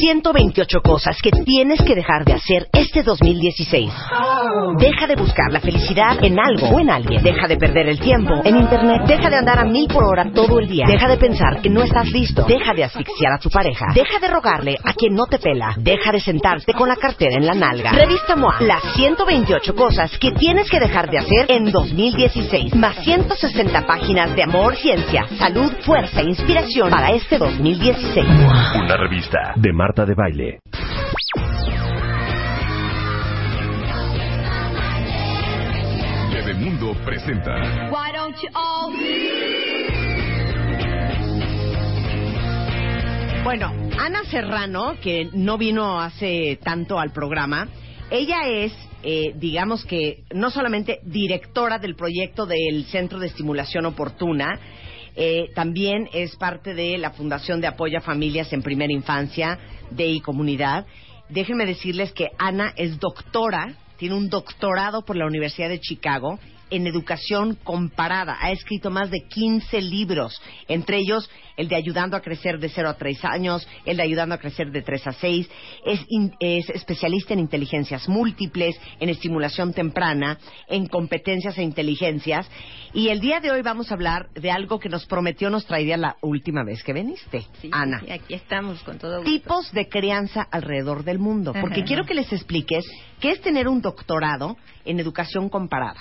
128 cosas que tienes que dejar de hacer este 2016. Deja de buscar la felicidad en algo o en alguien. Deja de perder el tiempo en internet. Deja de andar a mil por hora todo el día. Deja de pensar que no estás listo. Deja de asfixiar a tu pareja. Deja de rogarle a quien no te pela. Deja de sentarte con la cartera en la nalga. Revista MOA. Las 128 cosas que tienes que dejar de hacer en 2016. Más 160 páginas de amor, ciencia, salud, fuerza e inspiración para este 2016. Una revista de Marta de Baile. Bebemundo presenta. Why don't you all... Bueno, Ana Serrano, que no vino hace tanto al programa, ella es, eh, digamos que, no solamente directora del proyecto del Centro de Estimulación Oportuna, eh, también es parte de la Fundación de Apoyo a Familias en Primera Infancia de I Comunidad. Déjenme decirles que Ana es doctora, tiene un doctorado por la Universidad de Chicago en educación comparada. Ha escrito más de 15 libros, entre ellos el de Ayudando a Crecer de 0 a 3 años, el de Ayudando a Crecer de 3 a 6. Es, in- es especialista en inteligencias múltiples, en estimulación temprana, en competencias e inteligencias. Y el día de hoy vamos a hablar de algo que nos prometió nos traería la última vez que viniste, Sí, Ana. y aquí estamos con todo gusto. Tipos de crianza alrededor del mundo. Porque Ajá. quiero que les expliques qué es tener un doctorado en educación comparada.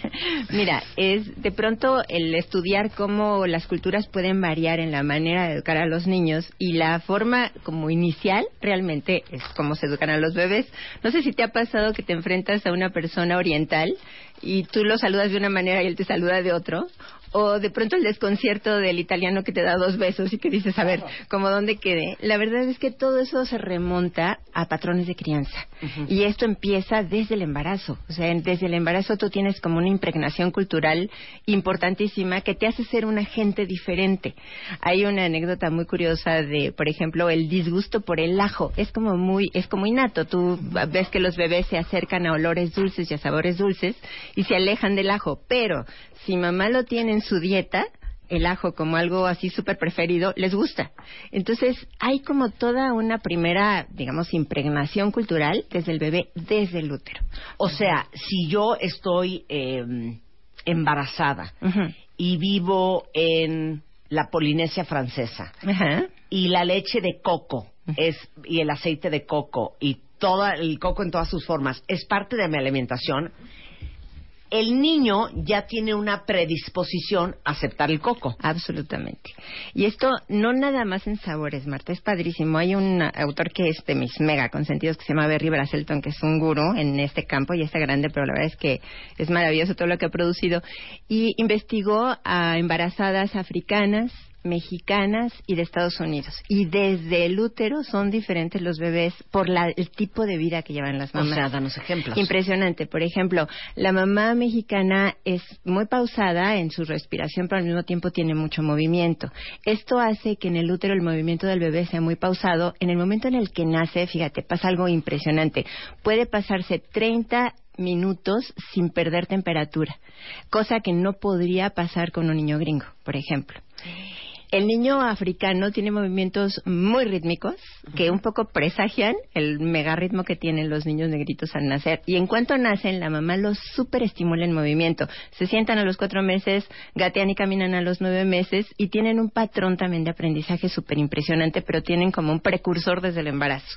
Mira, es de pronto el estudiar cómo las culturas pueden variar en la manera de educar a los niños y la forma como inicial realmente es cómo se educan a los bebés. No sé si te ha pasado que te enfrentas a una persona oriental y tú lo saludas de una manera y él te saluda de otro. O de pronto el desconcierto del italiano que te da dos besos y que dices, a ver, ¿cómo dónde quede? La verdad es que todo eso se remonta a patrones de crianza. Y esto empieza desde el embarazo. O sea, desde el embarazo tú tienes como una impregnación cultural importantísima que te hace ser un agente diferente. Hay una anécdota muy curiosa de, por ejemplo, el disgusto por el ajo. Es como muy, es como innato. Tú ves que los bebés se acercan a olores dulces y a sabores dulces y se alejan del ajo. Pero si mamá lo tiene en su dieta, el ajo como algo así súper preferido, les gusta. Entonces, hay como toda una primera, digamos, impregnación cultural desde el bebé, desde el útero. O sea, si yo estoy eh, embarazada y vivo en la Polinesia francesa y la leche de coco es y el aceite de coco y todo el coco en todas sus formas es parte de mi alimentación, el niño ya tiene una predisposición a aceptar el coco. Absolutamente. Y esto no nada más en sabores, Marta, es padrísimo. Hay un autor que es de mis mega consentidos que se llama Berry Braselton, que es un gurú en este campo y está grande, pero la verdad es que es maravilloso todo lo que ha producido. Y investigó a embarazadas africanas, mexicanas y de Estados Unidos. Y desde el útero son diferentes los bebés por la- el tipo de vida que llevan las O mamás. sea, danos ejemplos. Impresionante. Por ejemplo, la mamá mexicana es muy pausada en su respiración, pero al mismo tiempo tiene mucho movimiento. Esto hace que en el útero el movimiento del bebé sea muy pausado. En el momento en el que nace, fíjate, pasa algo impresionante. Puede pasarse 30 minutos sin perder temperatura, cosa que no podría pasar con un niño gringo, por ejemplo. El niño africano tiene movimientos muy rítmicos que un poco presagian el megarritmo que tienen los niños negritos al nacer. Y en cuanto nacen, la mamá los súper estimula en movimiento. Se sientan a los cuatro meses, gatean y caminan a los nueve meses y tienen un patrón también de aprendizaje súper impresionante, pero tienen como un precursor desde el embarazo.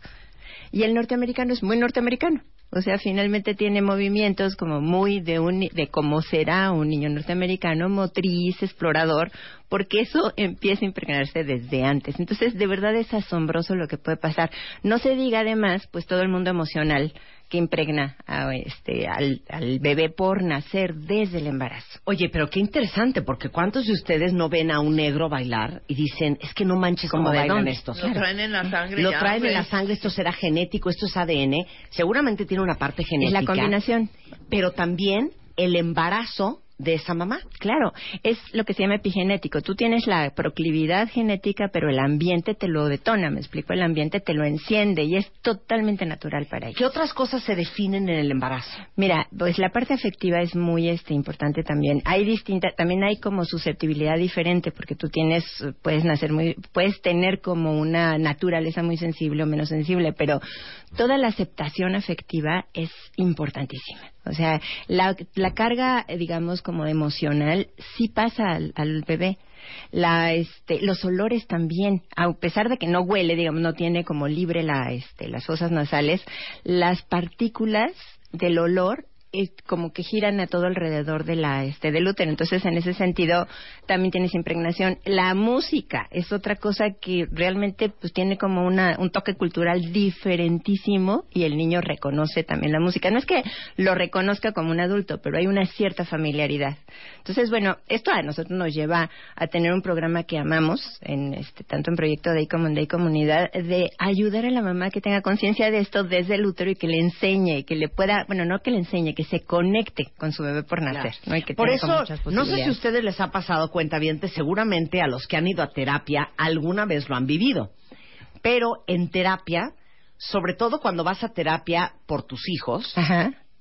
Y el norteamericano es muy norteamericano. O sea, finalmente tiene movimientos como muy de un, de cómo será un niño norteamericano, motriz, explorador, porque eso empieza a impregnarse desde antes. Entonces, de verdad es asombroso lo que puede pasar. No se diga además, pues todo el mundo emocional que impregna a, este, al, al bebé por nacer desde el embarazo. Oye, pero qué interesante, porque ¿cuántos de ustedes no ven a un negro bailar y dicen, es que no manches ¿Cómo bailan dónde? estos? Lo traen en la sangre. Lo ya, traen en la sangre, esto será genético, esto es ADN, seguramente tiene una parte Es genética. la combinación. Pero también el embarazo de esa mamá. Claro, es lo que se llama epigenético. Tú tienes la proclividad genética, pero el ambiente te lo detona, me explico, el ambiente te lo enciende y es totalmente natural para ellos. ¿Qué otras cosas se definen en el embarazo? Mira, pues la parte afectiva es muy este, importante también. Hay distinta, también hay como susceptibilidad diferente, porque tú tienes, puedes nacer muy, puedes tener como una naturaleza muy sensible o menos sensible, pero toda la aceptación afectiva es importantísima. O sea, la, la carga, digamos, como emocional, sí pasa al, al bebé. La, este, los olores también, a pesar de que no huele, digamos, no tiene como libre la, este, las fosas nasales, las partículas del olor como que giran a todo alrededor de la este del útero. Entonces en ese sentido también tienes impregnación. La música es otra cosa que realmente pues tiene como una un toque cultural diferentísimo y el niño reconoce también la música. No es que lo reconozca como un adulto pero hay una cierta familiaridad. Entonces bueno esto a nosotros nos lleva a tener un programa que amamos en este tanto en proyecto Day como en Day Comunidad de ayudar a la mamá que tenga conciencia de esto desde el útero y que le enseñe que le pueda bueno no que le enseñe que se conecte con su bebé por nacer. por eso, no sé si a ustedes les ha pasado cuenta bien, seguramente a los que han ido a terapia alguna vez lo han vivido. Pero en terapia, sobre todo cuando vas a terapia por tus hijos,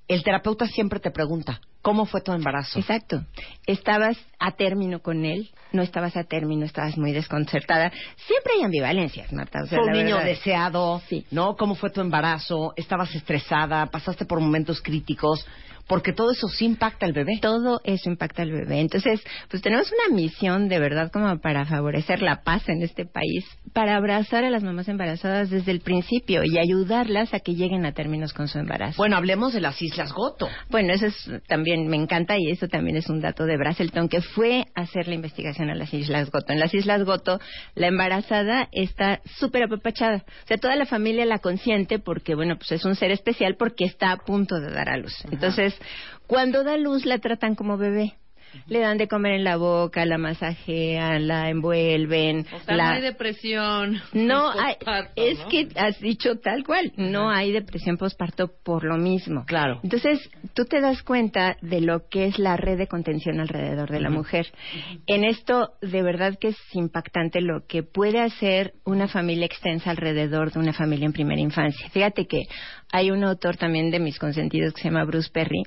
el terapeuta siempre te pregunta, ¿cómo fue tu embarazo? Exacto. ¿Estabas a término con él? ¿No estabas a término? ¿Estabas muy desconcertada? Siempre hay ambivalencias, Marta. O un niño deseado? ¿No? ¿Cómo fue tu embarazo? ¿Estabas estresada? ¿Pasaste por momentos críticos? Porque todo eso sí impacta al bebé. Todo eso impacta al bebé. Entonces, pues tenemos una misión de verdad como para favorecer la paz en este país, para abrazar a las mamás embarazadas desde el principio y ayudarlas a que lleguen a términos con su embarazo. Bueno, hablemos de las Islas Goto. Bueno, eso es, también me encanta y eso también es un dato de Braselton que fue a hacer la investigación a las Islas Goto. En las Islas Goto, la embarazada está súper apapachada. O sea, toda la familia la consiente porque, bueno, pues es un ser especial porque está a punto de dar a luz. Entonces, cuando da luz la tratan como bebé. Le dan de comer en la boca, la masajean, la envuelven. O sea, no hay depresión. No hay, es que has dicho tal cual, no hay depresión postparto por lo mismo. Claro. Entonces, tú te das cuenta de lo que es la red de contención alrededor de la mujer. En esto, de verdad que es impactante lo que puede hacer una familia extensa alrededor de una familia en primera infancia. Fíjate que hay un autor también de mis consentidos que se llama Bruce Perry,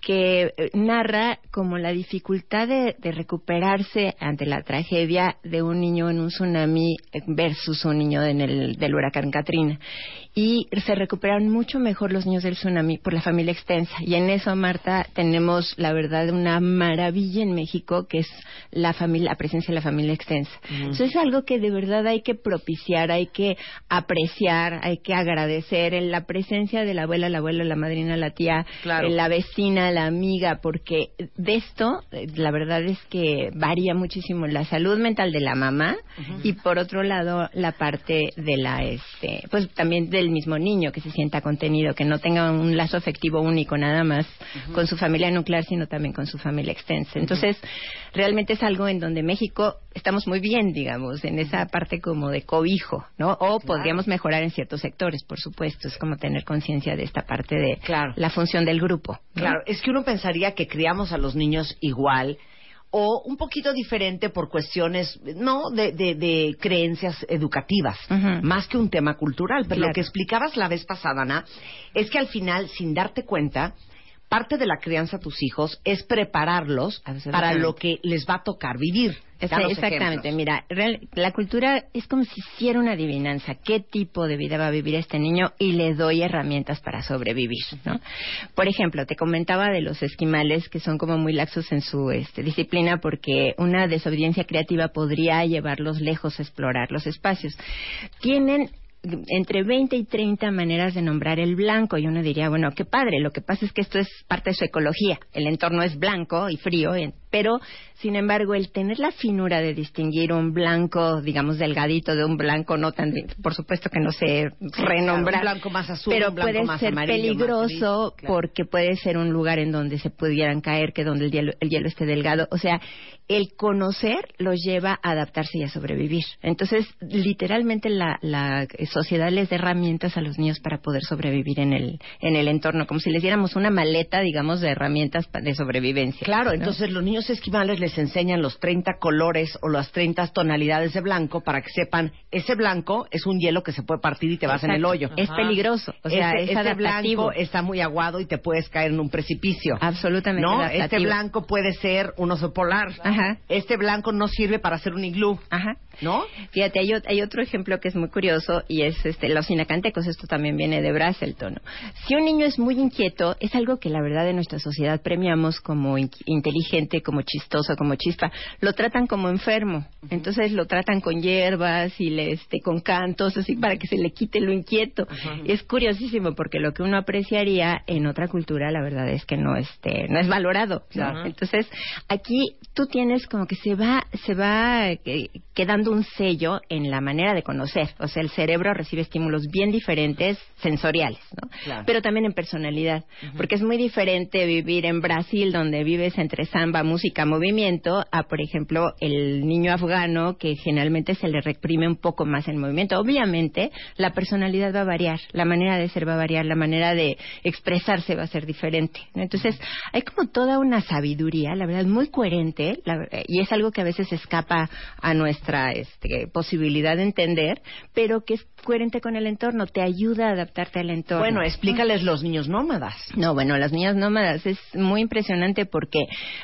que eh, narra como la dificultad de, recuperarse ante la tragedia de un niño en un tsunami versus un niño en el, del huracán Katrina. Y se recuperaron mucho mejor los niños del tsunami por la familia extensa. Y en eso, Marta, tenemos la verdad una maravilla en México que es la familia, la presencia de la familia extensa. Eso es algo que de verdad hay que propiciar, hay que apreciar, hay que agradecer en la presencia de la abuela, la abuela, la madrina, la tía, la vecina, la amiga, porque de esto, la verdad es que varía muchísimo la salud mental de la mamá y por otro lado la parte de la, este, pues también del mismo niño que se sienta contenido, que no tenga un lazo afectivo único nada más con su familia nuclear, sino también con su familia extensa. Entonces, realmente es algo en donde México estamos muy bien, digamos, en esa parte como de cobijo, ¿no? O podríamos mejorar en ciertos sectores, por supuesto. Es como tener conciencia de esta parte de la función del grupo. Claro, es que uno pensaría que criamos a los niños igual o un poquito diferente por cuestiones, no, de, creencias educativas, más que un tema cultural. Pero lo que explicabas la vez pasada, Ana, es que al final, sin darte cuenta, parte de la crianza a tus hijos es prepararlos para lo que les va a tocar vivir. exactamente, mira, la cultura es como si hiciera una adivinanza, qué tipo de vida va a vivir este niño y le doy herramientas para sobrevivir, ¿no? Por ejemplo, te comentaba de los esquimales que son como muy laxos en su este, disciplina porque una desobediencia creativa podría llevarlos lejos a explorar los espacios. Tienen entre 20 y 30 maneras de nombrar el blanco y uno diría, bueno, qué padre, lo que pasa es que esto es parte de su ecología, el entorno es blanco y frío, Pero, sin embargo, el tener la finura de distinguir un blanco, digamos, delgadito de un blanco no tan, por supuesto que no sé renombrar, un blanco más azul, pero un blanco puede más ser amarillo, más peligroso gris, claro. porque puede ser un lugar en donde se pudieran caer, que donde el hielo, el hielo esté delgado. O sea, el conocer los lleva a adaptarse y a sobrevivir. Entonces, literalmente la, la sociedad les da herramientas a los niños para poder sobrevivir en el, en el entorno, como si les diéramos una maleta, digamos, de herramientas de sobrevivencia. Claro, ¿no? entonces los niños esquimales les enseñan los 30 colores o las 30 tonalidades de blanco para que sepan, ese blanco es un hielo que se puede partir y te vas en el hoyo. Es peligroso, o sea, Este- es este blanco está muy aguado y te puedes caer en un precipicio. Absolutamente ¿No? adaptativo. Este blanco puede ser un oso polar. Ajá. Este blanco no sirve para hacer un iglú. Ajá. ¿No? Fíjate, hay, hay otro ejemplo que es muy curioso y es este, los inacantecos. Esto también viene de Braselton. ¿no? Si un niño es muy inquieto, es algo que la verdad en nuestra sociedad premiamos como in- inteligente, como chistoso, como chispa. Lo tratan como enfermo. Entonces lo tratan con hierbas y le, este, con cantos, así para que se le quite lo inquieto. Y es curiosísimo porque lo que uno apreciaría en otra cultura, la verdad es que no, este, no es valorado. Entonces, aquí tú tienes como que se va, se va eh, quedando un sello en la manera de conocer. O sea, el cerebro recibe estímulos bien diferentes sensoriales, ¿no? Claro. Pero también en personalidad. Porque es muy diferente vivir en Brasil, donde vives entre samba, música, movimiento, a, por ejemplo, el niño afgano, que generalmente se le reprime un poco más el movimiento. Obviamente, la personalidad va a variar, la manera de ser va a variar, la manera de expresarse va a ser diferente. ¿no? Entonces, hay como toda una sabiduría, la verdad, muy coherente, la- y es algo que a veces escapa a nuestra este, posibilidad de entender, pero que es coherente con el entorno, te ayuda a adaptarte al entorno. Bueno, explícales los niños nómadas. No, bueno, las niñas nómadas es muy impresionante porque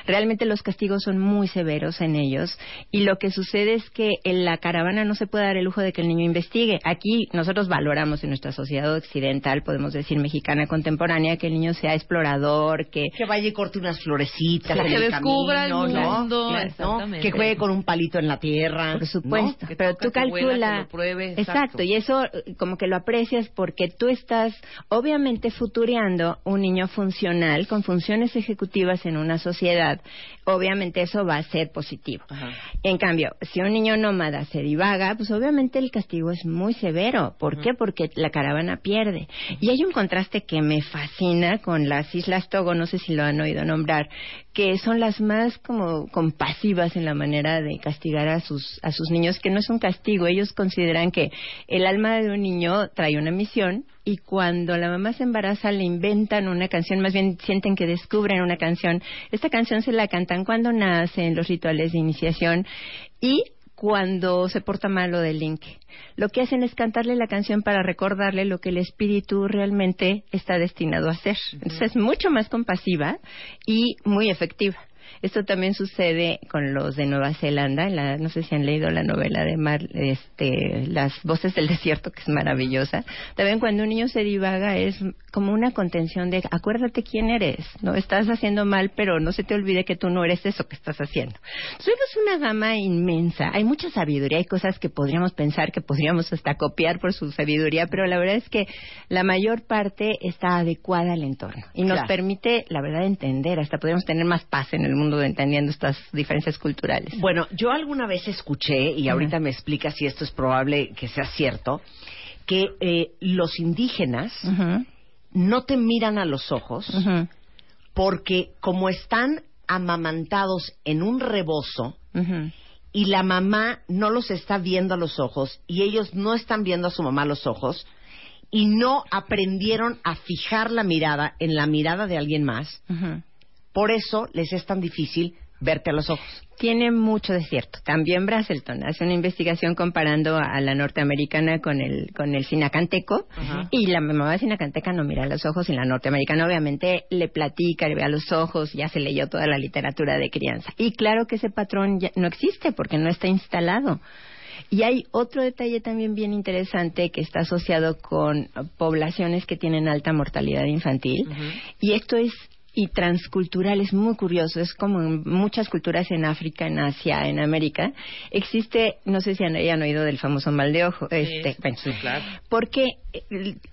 realmente los castigos son muy severos en ellos y lo que sucede es que en la caravana no se puede dar el lujo de que el niño investigue. Aquí nosotros valoramos en nuestra sociedad occidental, podemos decir mexicana contemporánea, que el niño sea explorador, que Que vaya y corte unas florecitas Que en el descubra el mundo. Que juegue con un palito en la tierra. Por supuesto, ¿no? Que pero tú que huela, calcula. que lo pruebe, exacto. exacto. y eso eh, como que lo aprecias porque tú estás obviamente futureando un niño funcional con funciones ejecutivas en una sociedad. Obviamente eso va a ser positivo. Ajá. En cambio, si un niño nómada se divaga, pues obviamente el castigo es muy severo. ¿Por qué? Porque la caravana pierde. Y hay un contraste que me fascina con las Islas Togo, no sé si lo han oído nombrar, que son las más como compasivas en la manera de castigar a sus a sus niños, que no es un castigo, ellos consideran que el alma de un niño trae una misión y cuando la mamá se embaraza le inventan una canción, más bien sienten que descubren una canción. Esta canción se la cantan cuando nace en los rituales de iniciación y cuando se porta mal o delinque. Lo que hacen es cantarle la canción para recordarle lo que el espíritu realmente está destinado a hacer. Entonces es mucho más compasiva y muy efectiva. Esto también sucede con los de Nueva Zelanda. la- no sé si han leído la novela de Mar, este, Las voces del desierto, que es maravillosa. También cuando un niño se divaga es como una contención de acuérdate quién eres. No estás haciendo mal, pero no se te olvide que tú no eres eso que estás haciendo. Tenemos una gama inmensa. Hay mucha sabiduría. Hay cosas que podríamos pensar que podríamos hasta copiar por su sabiduría, pero la verdad es que la mayor parte está adecuada al entorno y nos Claro. permite, la verdad, entender. Hasta podríamos tener más paz en el mundo entendiendo estas diferencias culturales. Bueno, yo alguna vez escuché, y ahorita me explica si esto es probable que sea cierto, que eh, los indígenas no te miran a los ojos porque como están amamantados en un rebozo y la mamá no los está viendo a los ojos y ellos no están viendo a su mamá a los ojos y no aprendieron a fijar la mirada en la mirada de alguien más. Por eso les es tan difícil verte a los ojos. Tiene mucho de cierto. También Braselton hace una investigación comparando a la norteamericana con el, con el sinacanteco y la mamá sinacanteca no mira a los ojos y la norteamericana obviamente le platica, le ve a los ojos, ya se leyó toda la literatura de crianza. Y claro que ese patrón ya no existe porque no está instalado. Y hay otro detalle también bien interesante que está asociado con poblaciones que tienen alta mortalidad infantil. Y esto es y transcultural es muy curioso. Es como en muchas culturas en África, en Asia, en América. Existe, no sé si han, hayan oído del famoso mal de ojo. este, bueno, sí, claro. Porque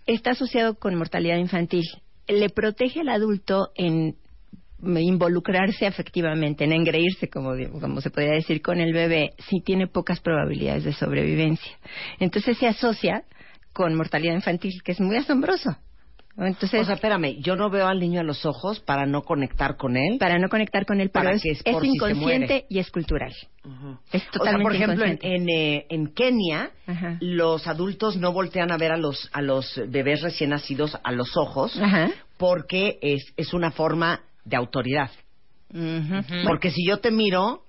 está asociado con mortalidad infantil. Le protege al adulto en involucrarse afectivamente, en engreírse, como, como se podría decir, con el bebé, sí tiene pocas probabilidades de sobrevivencia. Entonces se asocia con mortalidad infantil, que es muy asombroso. Entonces, o sea, espérame, yo no veo al niño a los ojos para no conectar con él. Para no conectar con él, pero es, inconsciente y es cultural. Es totalmente por ejemplo, en, eh, en, Kenia, los adultos no voltean a ver a los, a los bebés recién nacidos a los ojos porque es, es una forma de autoridad. Porque si yo te miro,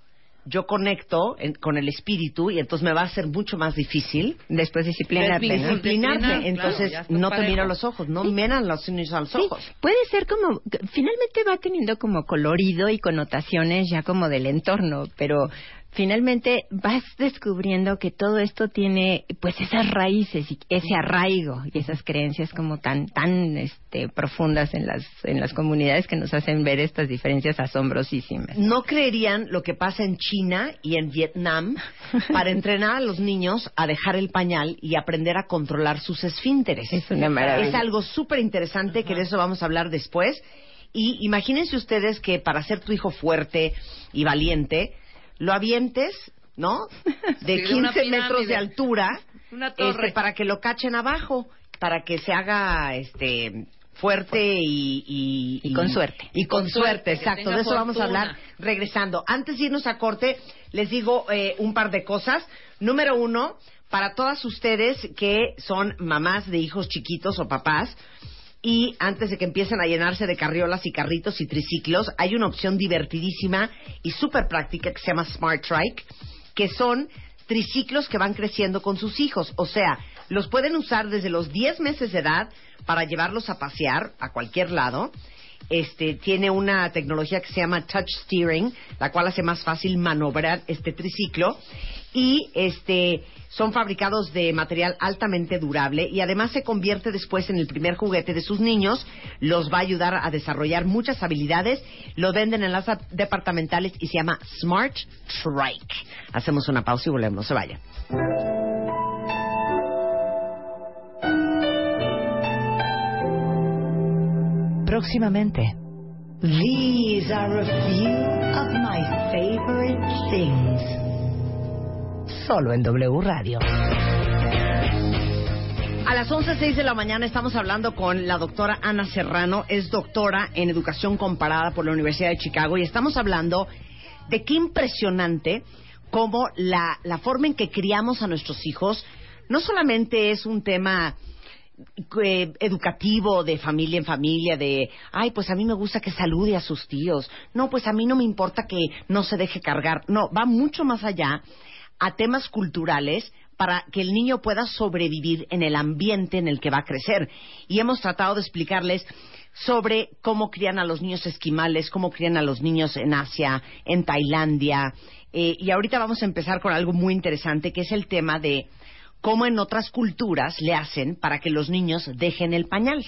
yo conecto con el espíritu y entonces me va a ser mucho más difícil después disciplinarte, disciplinarte. entonces no te miro a los ojos, no miran los niños a los ojos. Puede ser como, finalmente va teniendo como colorido y connotaciones ya como del entorno, pero finalmente vas descubriendo que todo esto tiene pues esas raíces y ese arraigo y esas creencias como tan tan este profundas en las en las comunidades que nos hacen ver estas diferencias asombrosísimas. No creerían lo que pasa en China y en Vietnam para entrenar a los niños a dejar el pañal y aprender a controlar sus esfínteres. Es una maravilla. Es algo súper interesante que de eso vamos a hablar después. Y imagínense ustedes que para ser tu hijo fuerte y valiente, lo avientes, ¿no? De 15 metros de, altura este, para que lo cachen abajo, para que se haga este fuerte y, y, con suerte. Y con, suerte, exacto. De eso vamos a hablar regresando. Antes de irnos a corte, les digo eh, un par de cosas. Número uno, para todas ustedes que son mamás de hijos chiquitos o papás, y antes de que empiecen a llenarse de carriolas y carritos y triciclos, hay una opción divertidísima y súper práctica que se llama Smart Trike, que son triciclos que van creciendo con sus hijos. O sea, los pueden usar desde los 10 meses de edad para llevarlos a pasear a cualquier lado. Este tiene una tecnología que se llama touch steering, la cual hace más fácil manobrar este triciclo y este son fabricados de material altamente durable y además se convierte después en el primer juguete de sus niños, los va a ayudar a desarrollar muchas habilidades, lo venden en las departamentales y se llama Smart Trike. Hacemos una pausa y volvemos, no se vayan. Próximamente. These are a few of my favorite things solo en W Radio. A las 11.06 de la mañana estamos hablando con la doctora Ana Serrano, es doctora en educación comparada por la Universidad de Chicago y estamos hablando de qué impresionante cómo la, la forma en que criamos a nuestros hijos no solamente es un tema eh, educativo de familia en familia, de, ay, pues a mí me gusta que salude a sus tíos, no, pues a mí no me importa que no se deje cargar, no, va mucho más allá a temas culturales para que el niño pueda sobrevivir en el ambiente en el que va a crecer. Y hemos tratado de explicarles sobre cómo crían a los niños esquimales, cómo crían a los niños en Asia, en Tailandia. Eh, y ahorita vamos a empezar con algo muy interesante, que es el tema de cómo en otras culturas le hacen para que los niños dejen el pañal.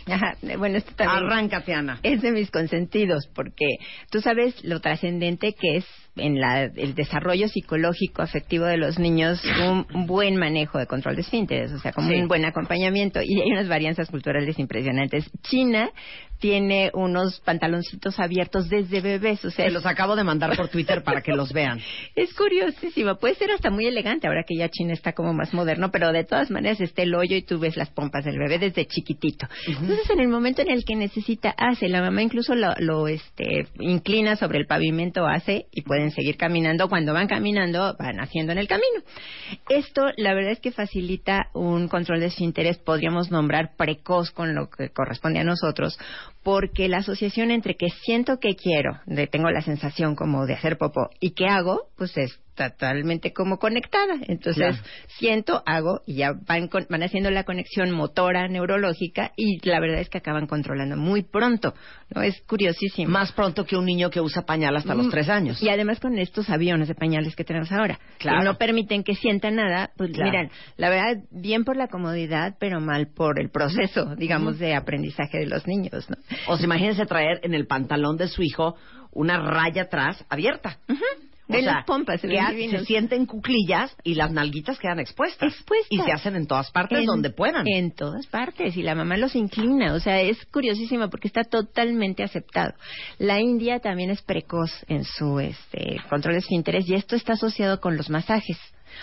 bueno, esto también Arráncate, Ana. Es de mis consentidos, porque tú sabes lo trascendente que es en el desarrollo psicológico afectivo de los niños un, buen manejo de control de esfínteres, o sea, como un buen acompañamiento. Y hay unas varianzas culturales impresionantes. China tiene unos pantaloncitos abiertos desde bebés, o sea... Se los acabo de mandar por Twitter para que los vean. Es curiosísimo, puede ser hasta muy elegante ahora que ya China está como más moderno, pero de todas maneras está el hoyo y tú ves las pompas del bebé desde chiquitito. Entonces, en el momento en el que necesita, hace, la mamá incluso lo, lo este, inclina sobre el pavimento, hace, y pueden seguir caminando. Cuando van caminando, van haciendo en el camino. Esto, la verdad es que facilita un control de interés, podríamos nombrar precoz con lo que corresponde a nosotros, porque la asociación entre que siento que quiero, de tengo la sensación como de hacer popó, y que hago, pues es totalmente como conectada. Entonces, siento, hago y ya van, van haciendo la conexión motora, neurológica y la verdad es que acaban controlando muy pronto. ¿no? Es curiosísimo. Más pronto que un niño que usa pañal hasta los mm, tres años. Y además con estos aviones de pañales que tenemos ahora, claro. que no permiten que sientan nada, pues miran, la verdad, bien por la comodidad, pero mal por el proceso, digamos, de aprendizaje de los niños. ¿no? O sea, imagínense traer en el pantalón de su hijo una raya atrás abierta O sea, las pompas, se que se sienten cuclillas y las nalguitas quedan expuestas. Expuestas. Y se hacen en todas partes En- donde puedan. En todas partes. Y la mamá los inclina. O sea, es curiosísimo porque está totalmente aceptado. La India también es precoz en su este, control de esfínteres y esto está asociado con los masajes.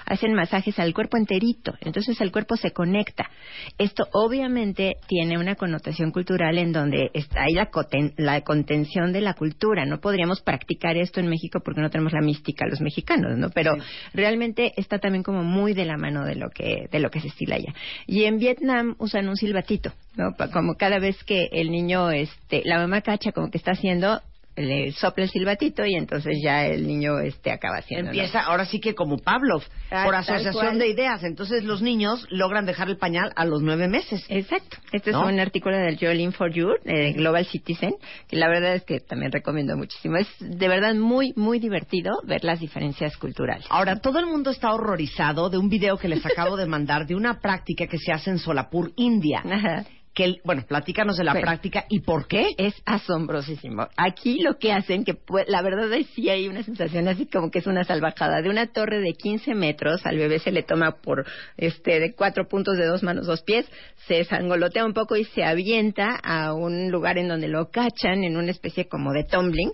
Hacen masajes al cuerpo enterito, entonces el cuerpo se conecta. Esto obviamente tiene una connotación cultural en donde está ahí la, coten- la contención de la cultura. No podríamos practicar esto en México porque no tenemos la mística los mexicanos, ¿no? Pero Sí. realmente está también como muy de la mano de lo que de lo que se estila allá. Y en Vietnam usan un silbatito, ¿no? Como cada vez que el niño este la mamá cacha como que está haciendo le sopla el silbatito y entonces ya el niño este acaba haciendo. Empieza ahora sí que como Pavlov, Ah, por asociación de ideas. Entonces los niños logran dejar el pañal a los nueve meses. Exacto. Este ¿No? es un artículo del Joelin for You, de Global Citizen, que la verdad es que también recomiendo muchísimo. Es de verdad muy, muy divertido ver las diferencias culturales. Ahora, todo el mundo está horrorizado de un video que les acabo de mandar de una práctica que se hace en Solapur, India. Ajá. Que, bueno, platícanos de la práctica y por qué. Es asombrosísimo. Aquí lo que hacen, que la verdad es sí hay una sensación así como que es una salvajada. De una torre de 15 metros, al bebé se le toma por este de cuatro puntos de dos manos, dos pies, se sangolotea un poco y se avienta a un lugar en donde lo cachan en una especie como de tumbling.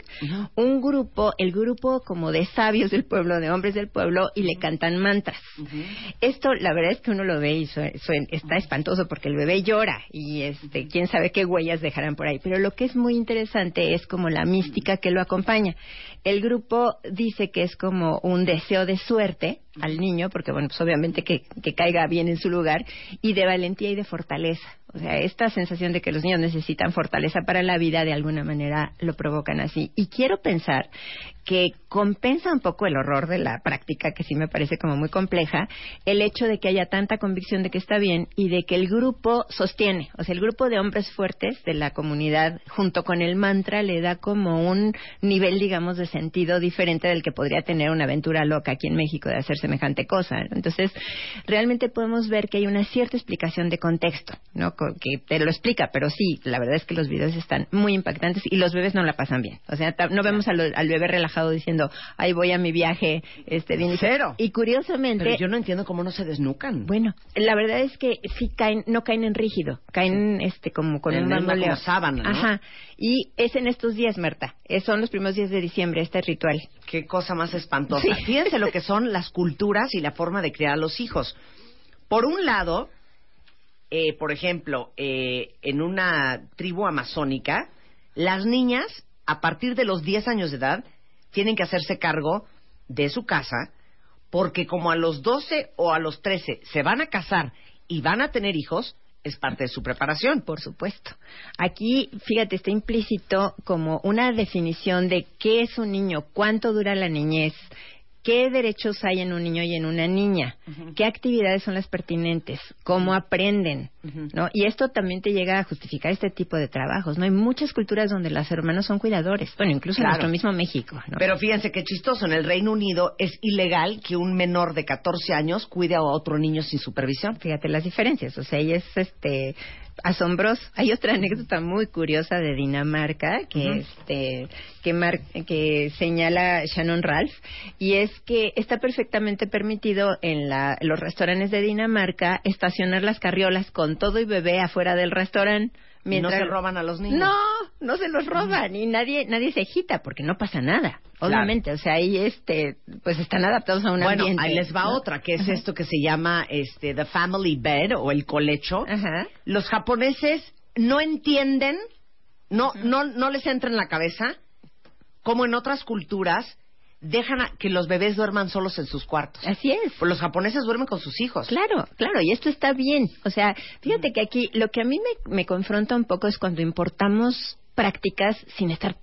Un grupo, el grupo como de sabios del pueblo, de hombres del pueblo, y le cantan mantras. Esto, la verdad es que uno lo ve y está espantoso porque el bebé llora y este, quién sabe qué huellas dejarán por ahí. Pero lo que es muy interesante es como la mística que lo acompaña. El grupo dice que es como un deseo de suerte al niño, porque bueno, pues obviamente que, que caiga bien en su lugar, y de valentía y de fortaleza. O sea, esta sensación de que los niños necesitan fortaleza para la vida, de alguna manera lo provocan así. Y quiero pensar que compensa un poco el horror de la práctica, que sí me parece como muy compleja, el hecho de que haya tanta convicción de que está bien y de que el grupo sostiene, o sea, el grupo de hombres fuertes de la comunidad, junto con el mantra, le da como un nivel, digamos, de sentido diferente del que podría tener una aventura loca aquí en México de hacer semejante cosa. Entonces, realmente podemos ver que hay una cierta explicación de contexto, ¿no? Que te lo explica, pero sí, la verdad es que los videos están muy impactantes y los bebés no la pasan bien. O sea, no vemos al, al bebé relajado diciendo, ahí voy a mi viaje, este, bien. Cero. Y curiosamente, Pero yo no entiendo cómo no se desnucan. bueno, la verdad es que sí caen, no caen en rígido, caen este como con En un una sábana, ¿no? Ajá. Y es en estos días, Marta. Son los primeros días de diciembre este ritual. Qué cosa más espantosa. Sí. Fíjense lo que son las culturas y la forma de criar a los hijos. Por un lado, eh, por ejemplo, eh, en una tribu amazónica, las niñas, a partir de los 10 años de edad, tienen que hacerse cargo de su casa, porque como a los 12 o a los 13 se van a casar y van a tener hijos, es parte de su preparación. Por supuesto. Aquí, fíjate, está implícito como una definición de qué es un niño, cuánto dura la niñez, qué derechos hay en un niño y en una niña, qué actividades son las pertinentes, cómo aprenden, ¿no? Y esto también te llega a justificar este tipo de trabajos, ¿no? Hay muchas culturas donde los hermanos son cuidadores, bueno, incluso Claro. en nuestro mismo México, ¿no? Pero fíjense qué chistoso, en el Reino Unido es ilegal que un menor de 14 años cuide a otro niño sin supervisión. fíjate las diferencias, o sea, y es este asombroso. Hay otra anécdota muy curiosa de Dinamarca que este que mar- que señala Shannon Ralph y es que está perfectamente permitido en la- los restaurantes de Dinamarca estacionar las carriolas con todo y bebé afuera del restaurante Y no mientras se roban a los niños. no, no se los roban y nadie nadie se agita porque no pasa nada. Obviamente, o sea, ahí este pues están adaptados a un bueno, ambiente. ahí les va ¿no? otra, que es esto que se llama este the family bed o el colecho. Ajá. Los japoneses no entienden, no no no les entra en la cabeza como en otras culturas dejan a que los bebés duerman solos en sus cuartos. Así es. Pues los japoneses duermen con sus hijos. Claro, claro, y esto está bien. O sea, fíjate que aquí lo que a mí me, me confronta un poco es cuando importamos prácticas sin estar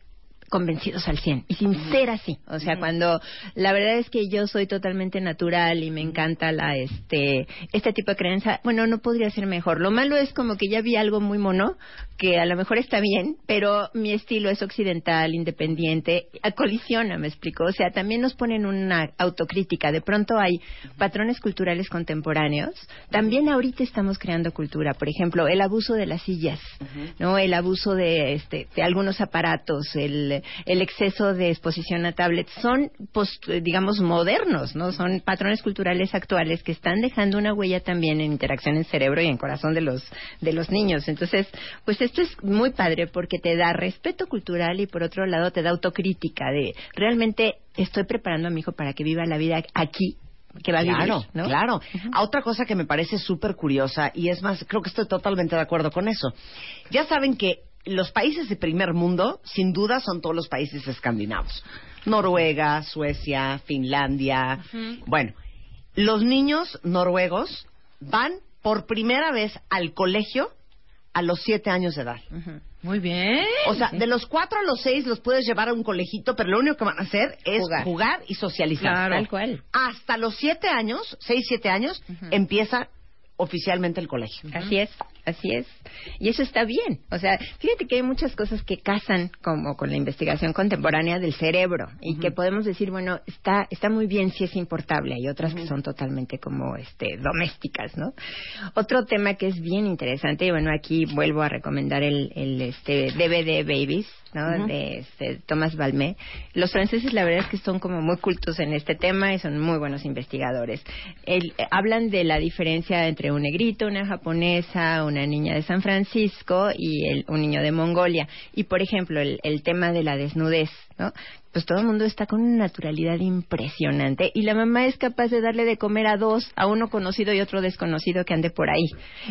convencidos al 100 y sin ser así. O sea, cuando la verdad es que yo soy totalmente natural y me encanta la este este tipo de creencia, bueno, no podría ser mejor. Lo malo es como que ya vi algo muy mono que a lo mejor está bien, pero mi estilo es occidental, independiente, colisiona, me explico. O sea, también nos ponen una autocrítica. De pronto hay patrones culturales contemporáneos. También ahorita estamos creando cultura. Por ejemplo, el abuso de las sillas, ¿no? El abuso de este de algunos aparatos, el el, el exceso de exposición a tablets, son, pues, digamos, modernos, ¿no? Son patrones culturales actuales que están dejando una huella también en interacción en cerebro y en corazón de los, de los niños. Entonces, pues esto es muy padre porque te da respeto cultural y por otro lado te da autocrítica de realmente estoy preparando a mi hijo para que viva la vida aquí que va a vivir, Claro, ¿no? claro. A Otra cosa que me parece súper curiosa, y es más, creo que estoy totalmente de acuerdo con eso. Ya saben que los países de primer mundo, sin duda, son todos los países escandinavos. Noruega, Suecia, Finlandia. Bueno, los niños noruegos van por primera vez al colegio a los siete años de edad. Muy bien. O sea, de los cuatro a los seis los puedes llevar a un colegito, pero lo único que van a hacer es Jugar. jugar, y socializar. Claro. Tal cual. Hasta los siete años, seis, siete años, empieza oficialmente el colegio. Así es, así es. Y eso está bien. O sea, fíjate que hay muchas cosas que casan como con la investigación contemporánea del cerebro y que podemos decir, bueno, está está muy bien si es importable. Hay otras que son totalmente como este domésticas, ¿no? Otro tema que es bien interesante y bueno, aquí vuelvo a recomendar el, el este DVD Babies, ¿no? De este, Thomas Balmé. Los franceses la verdad es que son como muy cultos en este tema y son muy buenos investigadores. El- eh, hablan de la diferencia entre un negrito, una japonesa, una niña de San Francisco y el- un niño de Mongolia. Y por ejemplo, el, el tema de la desnudez, ¿no? Pues todo el mundo está con una naturalidad impresionante y la mamá es capaz de darle de comer a dos, a uno conocido y otro desconocido que ande por ahí.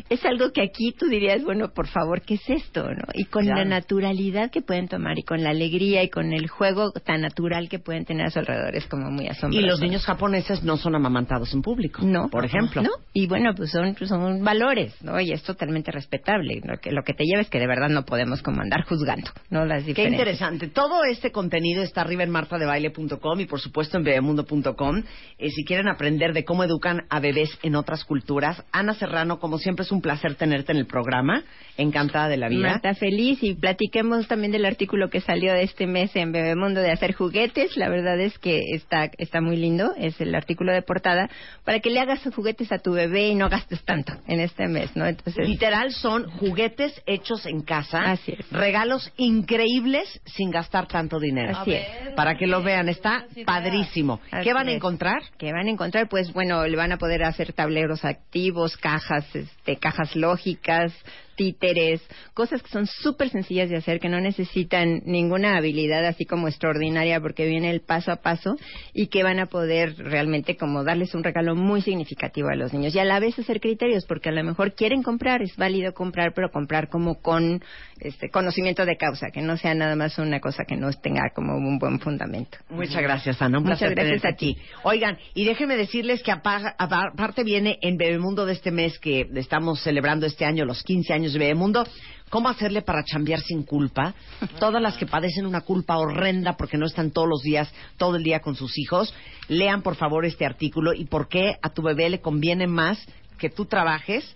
Es algo que aquí tú dirías, bueno, por favor, ¿qué es esto? ¿no? Y con Claro. la naturalidad que pueden tomar y con la alegría y con el juego tan natural que pueden tener a su alrededor es como muy Y asombroso. los niños japoneses no son amamantados en público. no, Por ejemplo. no. Y bueno, pues son, son valores, ¿no? Y es totalmente respetable. Lo que, lo que te lleva es que de verdad no podemos como andar juzgando, ¿no? Las Qué diferencias. interesante. Todo este contenido está arriba en martadebaile.com y por supuesto en bebemundo.com. Eh, si quieren aprender de cómo educan a bebés en otras culturas, Ana Serrano, como siempre es un placer tenerte en el programa. Encantada de la vida. Marta feliz y platiquemos también del artículo que salió de este mes en Bebemundo de hacer juguetes. La verdad es que está está muy lindo, es el artículo de portada para que le hagas juguetes a tu bebé y no gastes tanto en este mes, ¿no? Entonces, Literal son juguetes hechos en casa, Así es. regalos increíbles sin gastar tanto dinero. Así es. Para que lo vean, está padrísimo. Así ¿Qué van a encontrar? que van a encontrar, pues bueno, le van a poder hacer tableros activos, cajas, este, cajas lógicas, títeres, cosas que son súper sencillas de hacer, que no necesitan ninguna habilidad así como extraordinaria, porque viene el paso a paso y que van a poder realmente como darles un regalo muy significativo a los niños y a la vez hacer criterios, porque a lo mejor quieren comprar, es válido comprar, pero comprar como con este conocimiento de causa, que no sea nada más una cosa que no tenga como un buen fundamento. Muchas gracias, Ana. Un Muchas gracias a ti. Oigan, y déjenme decirles que apa- apa- aparte viene en Bebemundo de este mes que estamos celebrando este año los 15 años de Bebemundo, cómo hacerle para chambear sin culpa. Todas las que padecen una culpa horrenda porque no están todos los días, todo el día con sus hijos, lean por favor este artículo y por qué a tu bebé le conviene más que tú trabajes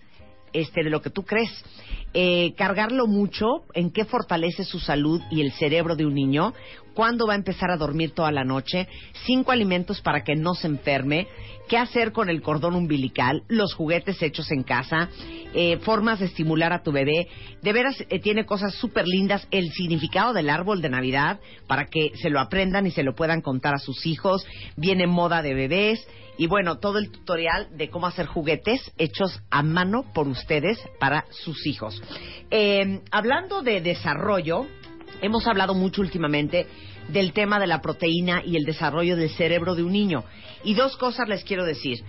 este de lo que tú crees. Eh, cargarlo mucho, en qué fortalece su salud y el cerebro de un niño, cuándo va a empezar a dormir toda la noche, cinco alimentos para que no se enferme, qué hacer con el cordón umbilical, los juguetes hechos en casa, eh, formas de estimular a tu bebé. De veras, eh, tiene cosas súper lindas, el significado del árbol de Navidad, para que se lo aprendan y se lo puedan contar a sus hijos. Viene moda de bebés. Y bueno, todo el tutorial de cómo hacer juguetes hechos a mano por ustedes para sus hijos. Eh, hablando de desarrollo, hemos hablado mucho últimamente del tema de la proteína y el desarrollo del cerebro de un niño. Y dos cosas les quiero decir.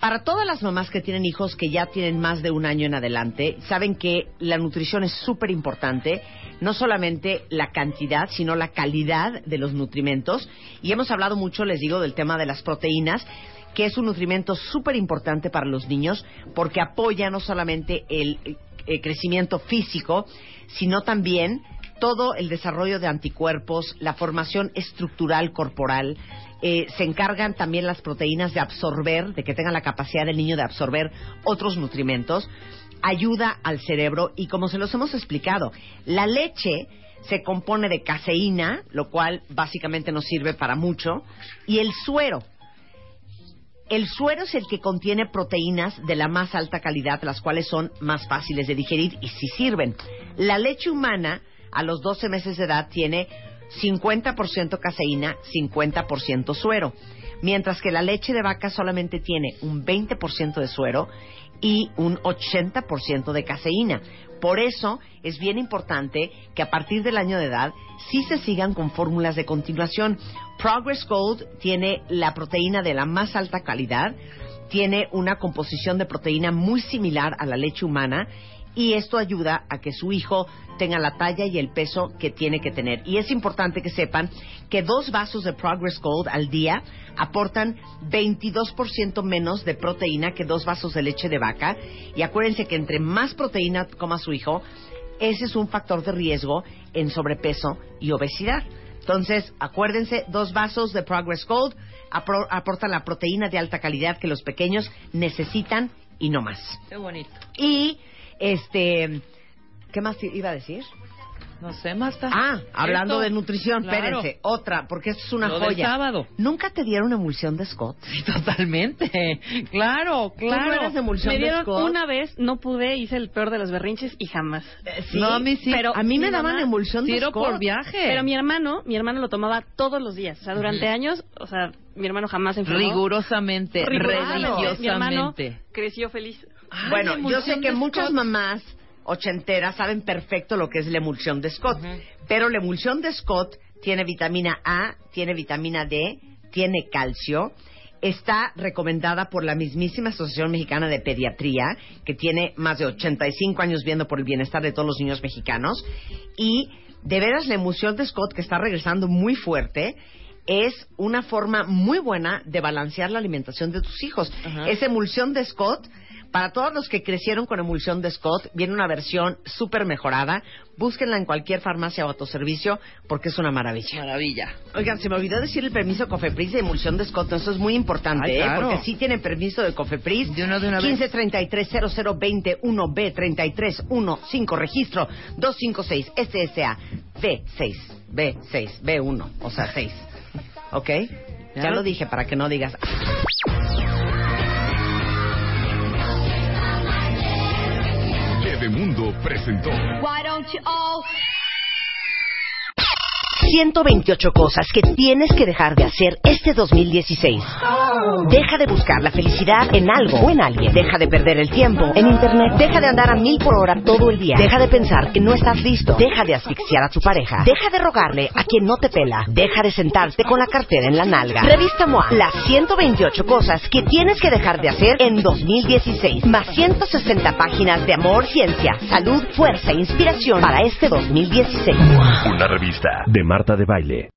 Para todas las mamás que tienen hijos que ya tienen más de un año en adelante, saben que la nutrición es súper importante, no solamente la cantidad, sino la calidad de los nutrimentos. Y hemos hablado mucho, les digo, del tema de las proteínas, que es un nutrimento súper importante para los niños porque apoya no solamente el, eh, crecimiento físico, sino también todo el desarrollo de anticuerpos, la formación estructural corporal. Eh, se encargan también las proteínas de absorber, de que tengan la capacidad del niño de absorber otros nutrimentos. Ayuda al cerebro y como se los hemos explicado, la leche se compone de caseína, lo cual básicamente nos sirve para mucho, y el suero. El suero es el que contiene proteínas de la más alta calidad, las cuales son más fáciles de digerir y sí sirven. La leche humana a los 12 meses de edad tiene 50% caseína, 50% suero. Mientras que la leche de vaca solamente tiene un 20% de suero y un 80% de caseína. Por eso es bien importante que a partir del año de edad sí se sigan con fórmulas de continuación. Progress Gold tiene la proteína de la más alta calidad, tiene una composición de proteína muy similar a la leche humana y esto ayuda a que su hijo tenga la talla y el peso que tiene que tener. Y es importante que sepan que dos vasos de Progress Gold al día aportan 22% menos de proteína que dos vasos de leche de vaca. Y acuérdense que entre más proteína coma su hijo, ese es un factor de riesgo en sobrepeso y obesidad. Entonces, acuérdense, dos vasos de Progress Gold aportan la proteína de alta calidad que los pequeños necesitan y no más. Qué bonito. Y este, ¿qué más iba a decir? No sé, más Ah, hablando de nutrición, espérense, otra, porque esto es una joya. sábado. ¿Nunca te dieron emulsión de Scott? Sí, totalmente. Claro, claro. ¿Tú no eres emulsión me dieron de Scott? una vez, no pude, hice el peor de los berrinches y jamás. Eh, sí, No, a mí sí. Pero a mí me mi daban emulsión de Scott. por viaje. Pero mi hermano, mi hermano lo tomaba todos los días. O sea, durante años, o sea, mi hermano jamás se enfermó. Rigurosamente, Rigurosamente. Mi hermano religiosamente. creció feliz. Ay, Bueno, yo sé que muchas mamás ochenteras saben perfecto lo que es la emulsión de Scott, pero la emulsión de Scott tiene vitamina A, tiene vitamina D, tiene calcio, está recomendada por la mismísima Asociación Mexicana de Pediatría, que tiene más de 85 años viendo por el bienestar de todos los niños mexicanos, y de veras la emulsión de Scott, que está regresando muy fuerte, es una forma muy buena de balancear la alimentación de tus hijos. Ajá. Es emulsión de Scott. Para todos los que crecieron con emulsión de Scott, viene una versión súper mejorada. Búsquenla en cualquier farmacia o autoservicio porque es una maravilla. Maravilla. Oigan, se me olvidó decir el permiso Cofepris de emulsión de Scott. Eso es muy importante, Ay, ¿eh? Porque sí tienen permiso de Cofepris. De una de una vez. 1533-0021B33115, registro 256 SSA B6, B6, B1, o sea, 6. ¿Ok? Ya lo dije para que no digas. Bebemundo presentó. 128 cosas que tienes que dejar de hacer este 2016. Deja de buscar la felicidad en algo o en alguien. Deja de perder el tiempo en internet. Deja de andar a mil por hora todo el día. Deja de pensar que no estás listo. Deja de asfixiar a tu pareja. Deja de rogarle a quien no te pela. Deja de sentarte con la cartera en la nalga. Revista MOA. Las 128 cosas que tienes que dejar de hacer en 2016. Más 160 páginas de amor, ciencia, salud, fuerza e inspiración para este 2016. Una revista de Marta de Baile.